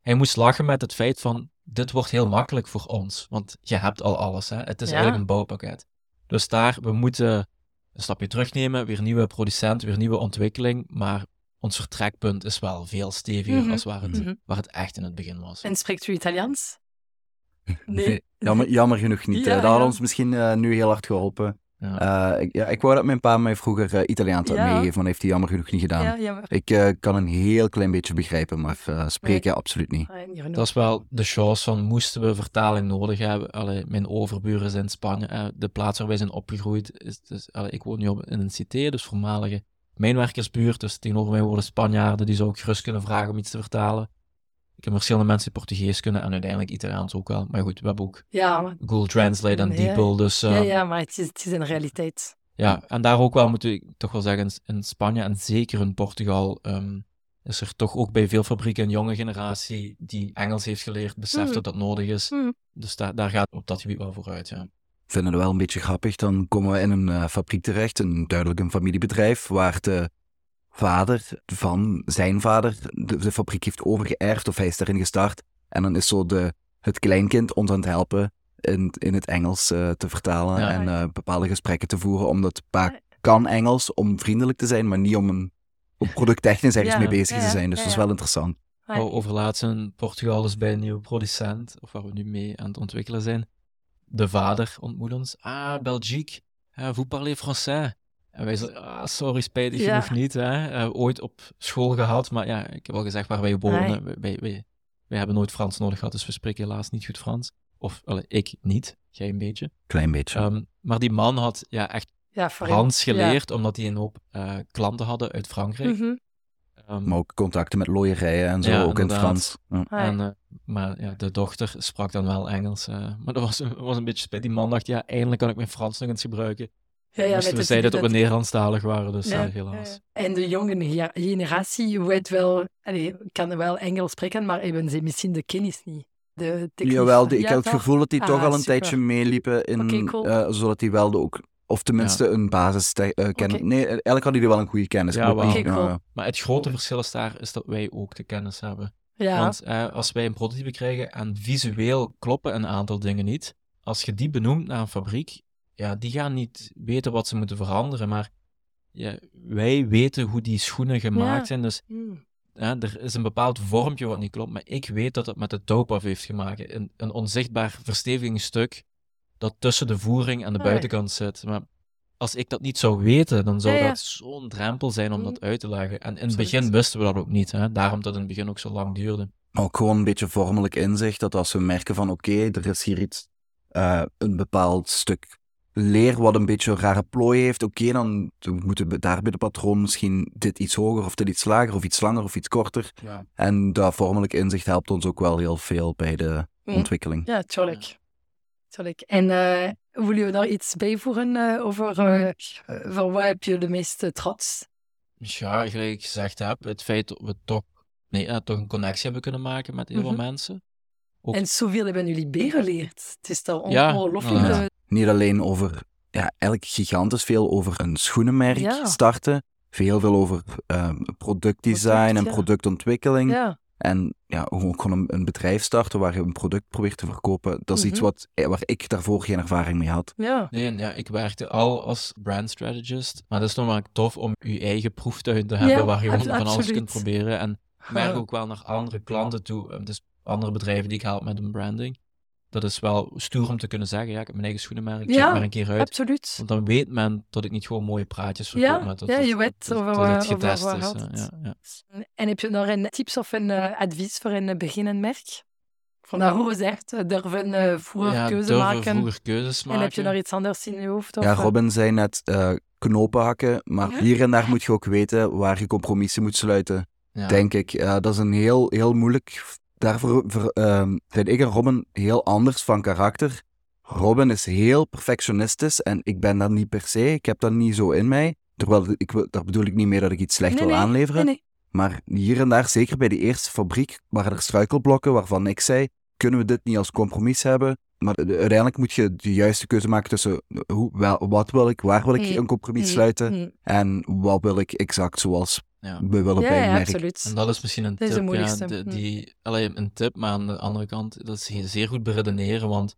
hij moest lachen met het feit van, dit wordt heel makkelijk voor ons. Want je hebt al alles, hè. Het is Ja. eigenlijk een bouwpakket. Dus daar, we moeten een stapje terugnemen, weer nieuwe producent, weer nieuwe ontwikkeling. Maar ons vertrekpunt is wel veel steviger Mhm. als waar het, Mhm. waar het echt in het begin was. En spreekt u Italiaans? Nee. Jammer, jammer genoeg niet. Ja, dat had ja. ons misschien eh, nu heel hard geholpen. Ja. Eh, ik, ja, ik wou dat mijn pa mij vroeger eh, Italiaans had Ja. meegegeven, maar heeft hij jammer genoeg niet gedaan. Ik eh, kan een heel klein beetje begrijpen, maar spreken absoluut niet. Ah. Dat is wel de chance van, moesten we vertaling nodig hebben? Allee, mijn overburen zijn in Spanje. eh, de plaats waar wij zijn opgegroeid, is, dus, allee, ik woon nu op, in een cité, dus voormalige mijnwerkersbuurt. Dus tegenover mij worden Spanjaarden, die zou ik gerust kunnen vragen om iets te vertalen. Ik heb verschillende mensen die Portugees kunnen en uiteindelijk Italiaans ook wel. Maar goed, we hebben ook Ja, maar, Google Translate en Nee, DeepL, dus... eh, ja, ja, maar het is, het is een realiteit. Ja, en daar ook wel moet ik toch wel zeggen, in- Spanje en zeker in Portugal ehm, is er toch ook bij veel fabrieken een jonge generatie die Engels heeft geleerd, beseft Mhm. dat dat nodig is. Mhm. Dus daar daar gaat op dat gebied wel vooruit, ja. vinden het wel een beetje grappig. Dan komen we in een eh, fabriek terecht, een duidelijk een familiebedrijf, waar de vader van zijn vader de, de fabriek heeft overgeërfd of hij is daarin gestart. En dan is zo de het kleinkind ons aan het helpen in, in het Engels eh, te vertalen Ja. en eh, bepaalde gesprekken te voeren, omdat pa kan Engels om vriendelijk te zijn, maar niet om een om producttechnisch ergens Ja. mee bezig Ja, te zijn. Dus Ja, dat is wel interessant. Oh, overlaatst in Portugal is bij een nieuwe producent, of waar we nu mee aan het ontwikkelen zijn. De vader ontmoet ons. Ah, Belgique. Ah, vous parlez français. En wij zeggen, ah, sorry, spijtig Ja. genoeg niet. Hè. Eh, ooit op school gehad, maar ja, ik heb al gezegd waar wij wonen. Wij, wij, wij, wij hebben nooit Frans nodig gehad, dus we spreken helaas niet goed Frans. Of, allee, ik niet, jij een beetje. Klein beetje. Ehm, maar die man had ja, echt Ja. Frans geleerd, omdat hij een hoop eh, klanten hadden uit Frankrijk. Mhm. Ehm, maar ook contacten met looierijen en zo, Ja, ook in het. Frans. En, eh, maar ja, de dochter sprak dan wel Engels. eh, maar dat was, was een beetje spijt. Die man dacht, ja, eindelijk kan ik mijn Frans nog eens gebruiken. Ja, ja, we zeiden dat we Nederlandstalig waren, dus Ja, eh, helaas. En de jonge generatie weet wel, allee, kan wel Engels spreken, maar hebben ze misschien de kennis niet. De technisch- Jawel, die, ik Ja, heb het gevoel dat die Ah, toch al een super. tijdje meeliepen, in, cool. eh, zodat die wel de ook, of tenminste een basis eh kennis. Oké. Nee, eigenlijk had hij wel een goede kennis. Ja, cool. Maar het grote verschil is daar, is dat wij ook de kennis hebben. Ja, Want eh, als wij een prototype krijgen en visueel kloppen een aantal dingen niet, als je die benoemt naar een fabriek, ja, die gaan niet weten wat ze moeten veranderen, maar ja, wij weten hoe die schoenen gemaakt Ja. zijn, dus. Ja, er is een bepaald vormpje wat niet klopt, maar ik weet dat het met de touwpaf heeft gemaakt. Een, een onzichtbaar verstevigingsstuk dat tussen de voering en de Ah, ja. buitenkant zit. Maar als ik dat niet zou weten, dan zou Ja, ja. dat zo'n drempel zijn om Mm. dat uit te leggen. En in het begin wisten we dat ook niet. Hè? Daarom dat het in het begin ook zo lang duurde. Maar ook gewoon een beetje vormelijk inzicht, dat als we merken van oké, er is hier iets, eh, een bepaald stuk leer wat een beetje een rare plooi heeft, oké, dan moeten we daar bij de patroon misschien dit iets hoger of dit iets lager of iets langer of iets korter. Ja. En dat vormelijk inzicht helpt ons ook wel heel veel bij de ontwikkeling. Ja, tuurlijk. tuurlijk. En eh wil je daar iets bijvoegen eh, over van waar heb je de meeste trots? Ja, gelijk ik gezegd heb, het feit dat we toch, nee, toch een connectie hebben kunnen maken met heel veel Mhm. mensen. Ook- En zoveel hebben jullie bijgeleerd. Het is toch Ja, ongelooflijk. ja. Niet alleen over, ja, eigenlijk gigantisch veel over een schoenenmerk Ja. starten. Veel, veel over eh, productdesign Product, en ja. productontwikkeling. ja. En ja, ook gewoon een, een bedrijf starten waar je een product probeert te verkopen. Dat is iets Mhm. wat, eh, waar ik daarvoor geen ervaring mee had. ja. Nee, ja, ik werkte al als brand strategist. Maar het is nog wel tof om je eigen proeftuin te hebben Ja, waar je (laughs) van alles kunt proberen. En ik merk ook wel naar andere klanten toe, eh, dus andere bedrijven die ik help met een branding. Dat is wel stoer om te kunnen zeggen, ja, ik heb mijn eigen schoenenmerk, check Ja, maar een keer uit. Absoluut. Want dan weet men dat ik niet gewoon mooie praatjes verkoop, Ja, maar dat, ja, je weet dat, over dat waar- het over is. ja, ja. En heb je daar een tips of een eh, advies voor een beginnend merk? Van dat hoe zegt, eh, durven eh vroeger ja, keuze durven maken. vroeger keuzes maken. En heb je daar iets anders in je hoofd? Of, Ja, Robin zei net eh, knopen hakken, maar hier en daar moet je ook weten waar je compromissen moet sluiten, Ja. denk ik. Ja, dat is een heel, heel moeilijk. Daarvoor ver- ehm, zijn ik en Robin heel anders van karakter. Robin is heel perfectionistisch en ik ben dat niet per se. Ik heb dat niet zo in mij. Terwijl, ik, daar bedoel ik niet mee dat ik iets slecht nee, wil nee, aanleveren. Nee. Maar hier en daar, zeker bij die eerste fabriek, waren er struikelblokken waarvan ik zei, kunnen we dit niet als compromis hebben? Maar de- uiteindelijk moet je de juiste keuze maken tussen hoe, wel, wat wil ik, waar wil ik Mm. een compromis Mm, sluiten mm. en wat wil ik exact zoals Ja. we willen Ja, absoluut. En dat is misschien een Dat is tip, de ja, de- Hm. die, allee, een tip, maar aan de andere kant, dat is zeer goed beredeneren, want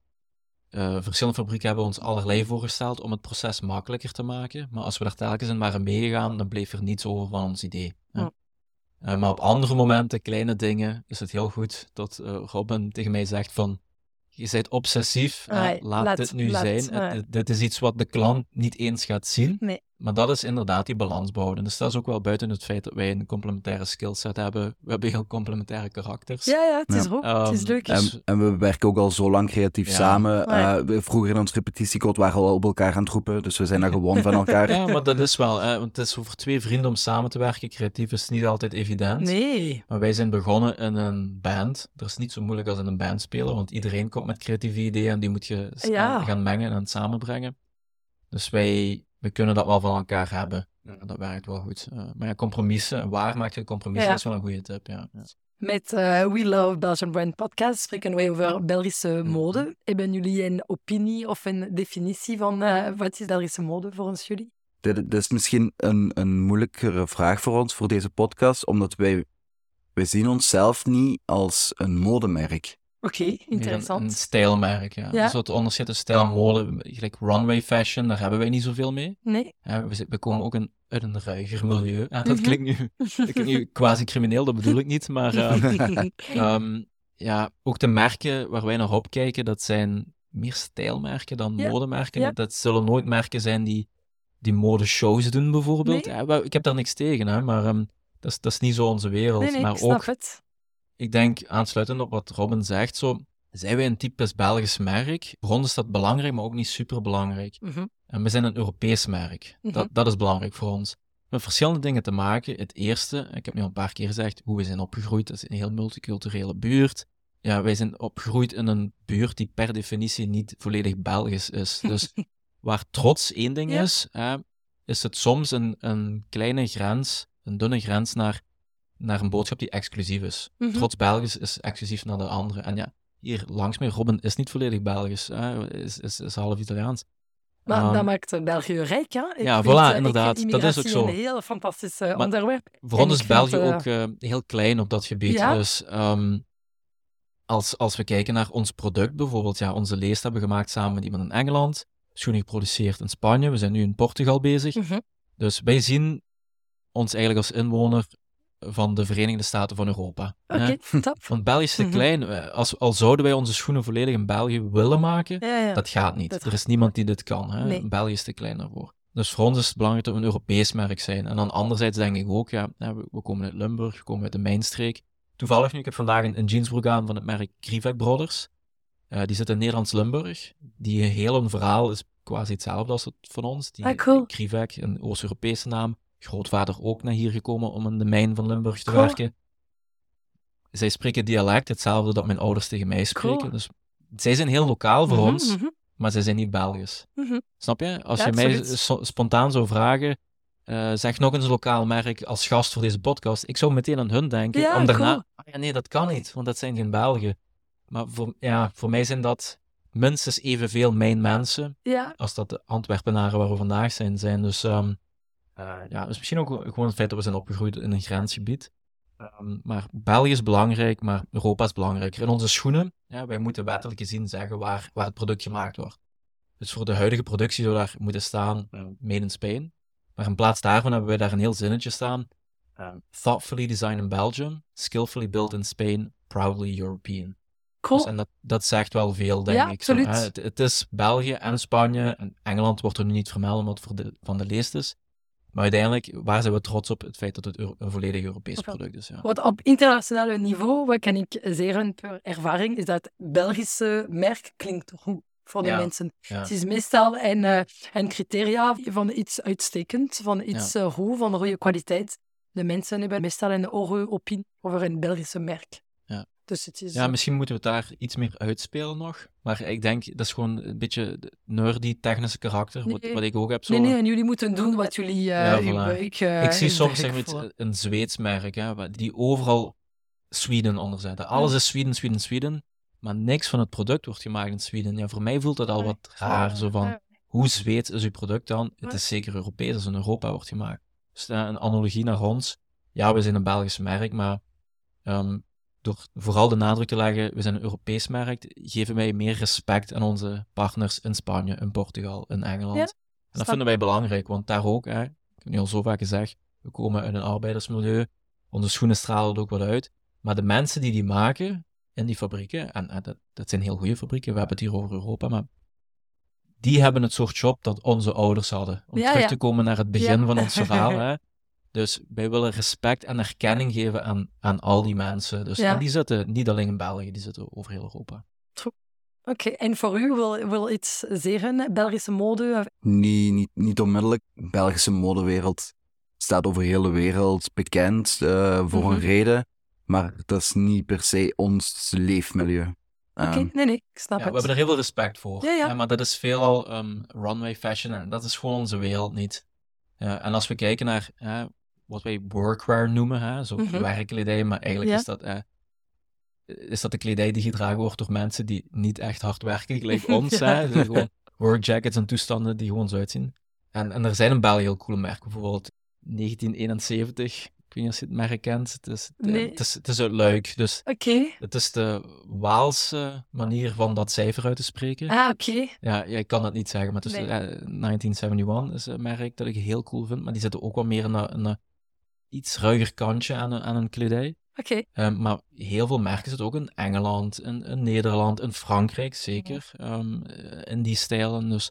eh, verschillende fabrieken hebben ons allerlei voorgesteld om het proces makkelijker te maken, maar als we daar telkens in waren meegegaan, dan bleef er niets over van ons idee. hè. Ja. Eh, maar op andere momenten, kleine dingen, is het heel goed dat eh, Robin tegen mij zegt van, je bent obsessief, Nee, laat, laat- dit nu laat, zijn. dit is iets wat de klant niet eens gaat zien. Nee. Maar dat is inderdaad die balans behouden. Dus dat is ook wel buiten het feit dat wij een complementaire skillset hebben. We hebben heel complementaire karakters. Ja, ja, het is Ja. goed. het is Ehm, leuk. dus- En, en we werken ook al zo lang creatief Ja. samen. Ja. Eh, we- vroeger in ons repetitiecode waren we al op elkaar aan het roepen, dus we zijn daar gewoon van elkaar. (laughs) Ja, maar dat is wel, hè, want het is voor twee vrienden om samen te werken. Creatief is niet altijd evident. Nee. Maar wij zijn begonnen in een band. Dat is niet zo moeilijk als in een band spelen, want iedereen komt met creatieve ideeën en die moet je gaan mengen en samenbrengen. Dus wij, we kunnen dat wel van elkaar hebben. Ja, dat werkt wel goed. Eh, maar ja, compromissen, waar maak je compromissen, Ja. dat is wel een goede tip. Ja. Ja. Met eh, We Love Belgian Brand podcast spreken wij over Belgische Mhm. mode. Hebben jullie een opinie of een definitie van eh, wat is Belgische mode volgens jullie? Dit, dit is misschien een, een moeilijkere vraag voor ons, voor deze podcast, omdat wij, wij zien onszelf niet als een modemerk. Oké, interessant. een stijlmerk, ja. Ja. Zo het onderscheid tussen stijl en mode, gelijk runway fashion, daar hebben wij niet zoveel mee. Nee. Ja, we, komen ook uit een ruiger milieu. Ja, dat Mhm. klinkt nu, dat klinkt nu quasi crimineel, dat bedoel ik niet, maar ehm, (laughs) Ehm, ja, ook de merken waar wij naar opkijken, dat zijn meer stijlmerken dan modemerken. Dat zullen nooit merken zijn die, die modeshows doen, bijvoorbeeld. Nee. Ik heb daar niks tegen, hè, maar ehm, dat, is, dat is niet zo onze wereld. nee, nee, maar ik snap ook, het. Ik denk, aansluitend op wat Robin zegt, zo, zijn wij een typisch Belgisch merk? Voor ons is dat belangrijk, maar ook niet super belangrijk. Mhm. En we zijn een Europees merk. Mhm. dat, dat is belangrijk voor ons. Met verschillende dingen te maken. Het eerste, ik heb nu al een paar keer gezegd, hoe we zijn opgegroeid. Dat is een heel multiculturele buurt. Ja, wij zijn opgegroeid in een buurt die per definitie niet volledig Belgisch is. (laughs) Dus waar trots één ding Ja. is, hè, is het soms een, een kleine grens, een dunne grens naar, naar een boodschap die exclusief is. Mhm. Trots Belgisch is exclusief naar de andere. En ja, hier langs mij, Robin is niet volledig Belgisch, hè, is, is, is half Italiaans. Maar Ehm, dat maakt België rijk, ja. Ik ja, vind, voilà, eh, inderdaad. Dat is ook zo. een heel fantastisch eh, Maar onderwerp. Voor ons is België eh, ook heel klein op dat gebied. Ja? Dus ehm, als, als we kijken naar ons product bijvoorbeeld, ja, onze leest hebben we gemaakt samen met iemand in Engeland, schoenen geproduceerd in Spanje, we zijn nu in Portugal bezig. Mhm. Dus wij zien ons eigenlijk als inwoner van de Verenigde Staten van Europa. Oké, top. Want België is te Mhm. klein. Eh, Als, al zouden wij onze schoenen volledig in België willen maken, Ja, ja. dat gaat niet. Dat er is niemand die dit kan. Hè? Nee. België is te klein daarvoor. Dus voor ons is het belangrijk dat we een Europees merk zijn. En dan anderzijds denk ik ook, ja, we, komen uit Limburg, we komen uit de Mijnstreek. Toevallig nu, ik heb vandaag een, een jeansbroek aan van het merk Krivek Brothers. Eh, die zit in Nederlands-Limburg. Die hun verhaal is quasi hetzelfde als het van ons. Die, Ah, cool. Krivek, een Oost-Europese naam. Grootvader ook naar hier gekomen om in de mijn van Limburg te Cool. werken. Zij spreken dialect, hetzelfde dat mijn ouders tegen mij spreken. Cool. Dus zij zijn heel lokaal voor Mhm, ons, mhm, maar zij zijn niet Belgisch. mhm. Snap je? Als Ja, je mij so- spontaan zou vragen, eh, zeg nog eens een lokaal merk als gast voor deze podcast, ik zou meteen aan hun denken. Ja, om daarna, cool. Ah ja, nee, dat kan niet, want dat zijn geen Belgen. Maar voor, ja, voor mij zijn dat minstens evenveel mijn mensen Ja, als dat de Antwerpenaren waar we vandaag zijn. zijn. Dus ehm, eh, ja, dus misschien ook gewoon het feit dat we zijn opgegroeid in een grensgebied. Ehm, maar België is belangrijk, maar Europa is belangrijker. In onze schoenen, ja, wij moeten wettelijk gezien zeggen waar, waar het product gemaakt wordt. Dus voor de huidige productie zou daar moeten staan eh, Made in Spain. Maar in plaats daarvan hebben wij daar een heel zinnetje staan. eh, thoughtfully designed in Belgium, skillfully built in Spain, proudly European. cool. Dus, en dat, dat zegt wel veel, denk Ja, ik. Zo, hè. het, het is België en Spanje. En Engeland wordt er nu niet vermeld, omdat het voor de, van de leest is. Maar uiteindelijk, waar zijn we trots op? Het feit dat het een volledig Europees product is. Ja. Wat op internationaal niveau, wat kan ik zeggen per ervaring, is dat het Belgische merk klinkt goed voor de Ja, mensen. Ja. Het is meestal een, eh, een criteria van iets uitstekend, van iets eh, goed, van goede kwaliteit. De mensen hebben meestal een hoge opinie over een Belgische merk. Ja. Dus het is... ja, misschien moeten we het daar iets meer uitspelen nog. Maar ik denk, dat is gewoon een beetje nerdy, technische karakter, wat, Nee. wat ik ook heb. Zo. Nee, nee, en jullie moeten doen wat jullie eh Ja, voilà. buik, eh, ik zie soms zeg maar, voor- iets- een Zweeds merk, hè, die overal Sweden onder zetten. Alles is Sweden, Sweden, Sweden. Maar niks van het product wordt gemaakt in Zweden. Ja, voor mij voelt dat al wat raar. Zo van, hoe Zweeds is uw product dan? Het is zeker Europees, als het in Europa wordt gemaakt. Dus eh, een analogie naar ons. Ja, we zijn een Belgisch merk, maar ehm, door vooral de nadruk te leggen, we zijn een Europees merk, geven wij meer respect aan onze partners in Spanje, in Portugal, in Engeland. Ja, en dat vinden wij belangrijk, want daar ook, hè, ik heb nu al zo vaak gezegd, we komen uit een arbeidersmilieu, onze schoenen stralen er ook wat uit, maar de mensen die die maken in die fabrieken, en, en dat, dat zijn heel goede fabrieken, we hebben het hier over Europa, maar die hebben het soort job dat onze ouders hadden. Om Ja, terug ja. te komen naar het begin van ons verhaal. Hè. (laughs) Dus wij willen respect en erkenning geven aan, aan al die mensen. Dus, Ja. En die zitten niet alleen in België, die zitten over heel Europa. Oké, en voor u wil, wil iets zeggen, Belgische mode? Niet, niet, niet onmiddellijk. De Belgische modewereld staat over heel de wereld bekend eh, voor Mhm. een reden. Maar dat is niet per se ons leefmilieu. Oké, Ehm, nee, nee, ik snap Ja, we hebben er heel veel respect voor. Ja, ja. maar dat is veelal ehm, runway fashion en dat is gewoon onze wereld niet. Ja, en als we kijken naar hè, wat wij workwear noemen, hè, zo Mhm. werkkledij, maar eigenlijk Ja. is, dat, eh, is dat de kledij die gedragen wordt door mensen die niet echt hard werken, gelijk (laughs) ons. Ja. hè, dus gewoon workjackets en toestanden die gewoon zo uitzien. En, en er zijn in België heel coole merken, bijvoorbeeld 1971. Ik weet niet of je het merk kent. Het is, het, Nee. het is, het is uit Luik, dus het is de Waalse manier van dat cijfer uit te spreken. Ah, oké. Ja, ja, ik kan het niet zeggen, maar het is Nee. eh, 1971 is een merk dat ik heel cool vind, maar die zitten ook wel meer in een, in een iets ruiger kantje aan een, aan een kledij. Oké. Ehm, maar heel veel merken zitten ook in Engeland, in, in Nederland, in Frankrijk zeker, ehm, eh, in die stijlen. Dus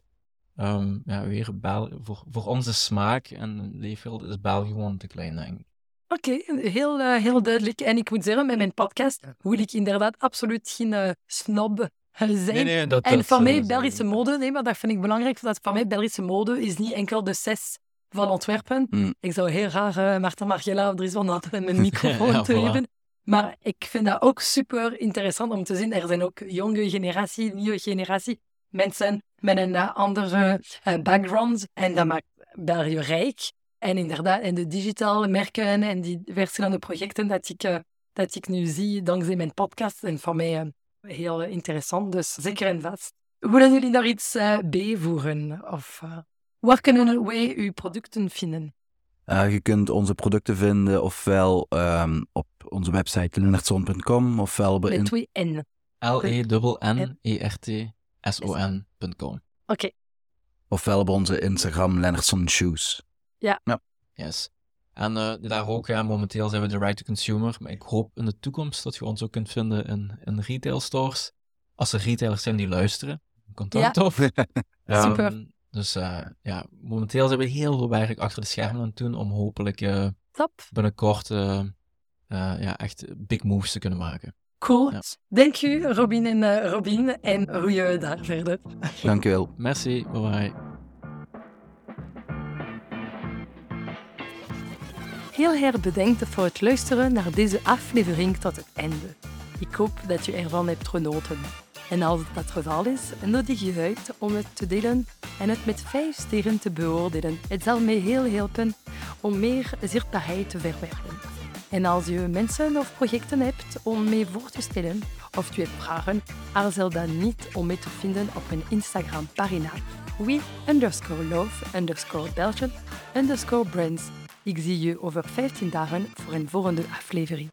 ehm, ja, weer Bel voor, voor onze smaak en leefwereld is België gewoon te klein, denk ik. Oké, heel, eh, heel duidelijk. En ik moet zeggen, met mijn podcast wil ik inderdaad absoluut geen eh, snob zijn. dat, En dat, van eh, mij Belgische mode, nee, maar dat vind ik belangrijk, dat van mij Belgische mode is niet enkel de zes van Antwerpen. Mm. Ik zou heel graag eh Marta Margella of Dries van Natten een (laughs) microfoon Ja, te voilà. hebben. Maar ik vind dat ook super interessant om te zien. Er zijn ook jonge generatie, nieuwe generatie, mensen met een eh, andere eh, background. En dat maakt België rijk. En inderdaad, en de digitale merken en die verschillende projecten dat ik, dat ik nu zie dankzij mijn podcast, zijn voor mij heel interessant. Dus zeker en vast. Willen jullie daar iets bijvoegen? Of waar kunnen wij uw producten vinden? Eh, je kunt onze producten vinden ofwel ehm, op onze website lennartson.com ofwel bij Met in- twee N. L-E-N-N-E-R-T-S-O-N.com. Oké, ofwel op onze Instagram Lennartson Shoes. Yes. En eh, daar ook, ja, momenteel zijn we de right to consumer, maar ik hoop in de toekomst dat je ons ook kunt vinden in, in retail stores. Als er retailers zijn die luisteren, contact op. (laughs) Super. Ehm, dus eh, ja, momenteel zijn we heel veel werk achter de schermen aan het doen om hopelijk eh, top. binnenkort eh, eh, ja, echt big moves te kunnen maken. Cool. Ja. Dank u, Robin en eh, Robin. En goeie daar verder. Dankjewel. (laughs) Merci, bye bye. Heel erg bedankt voor het luisteren naar deze aflevering tot het einde. Ik hoop dat je ervan hebt genoten. En als dat het geval is, nodig je uit om het te delen en het met vijf sterren te beoordelen. Het zal mij heel helpen om meer zichtbaarheid te verwerven. En als je mensen of projecten hebt om mee voor te stellen of je hebt vragen, aarzel dan niet om mee te vinden op mijn Instagram-pagina we underscore love underscore underscore brands. Ik zie je over 15 dagen voor een volgende aflevering.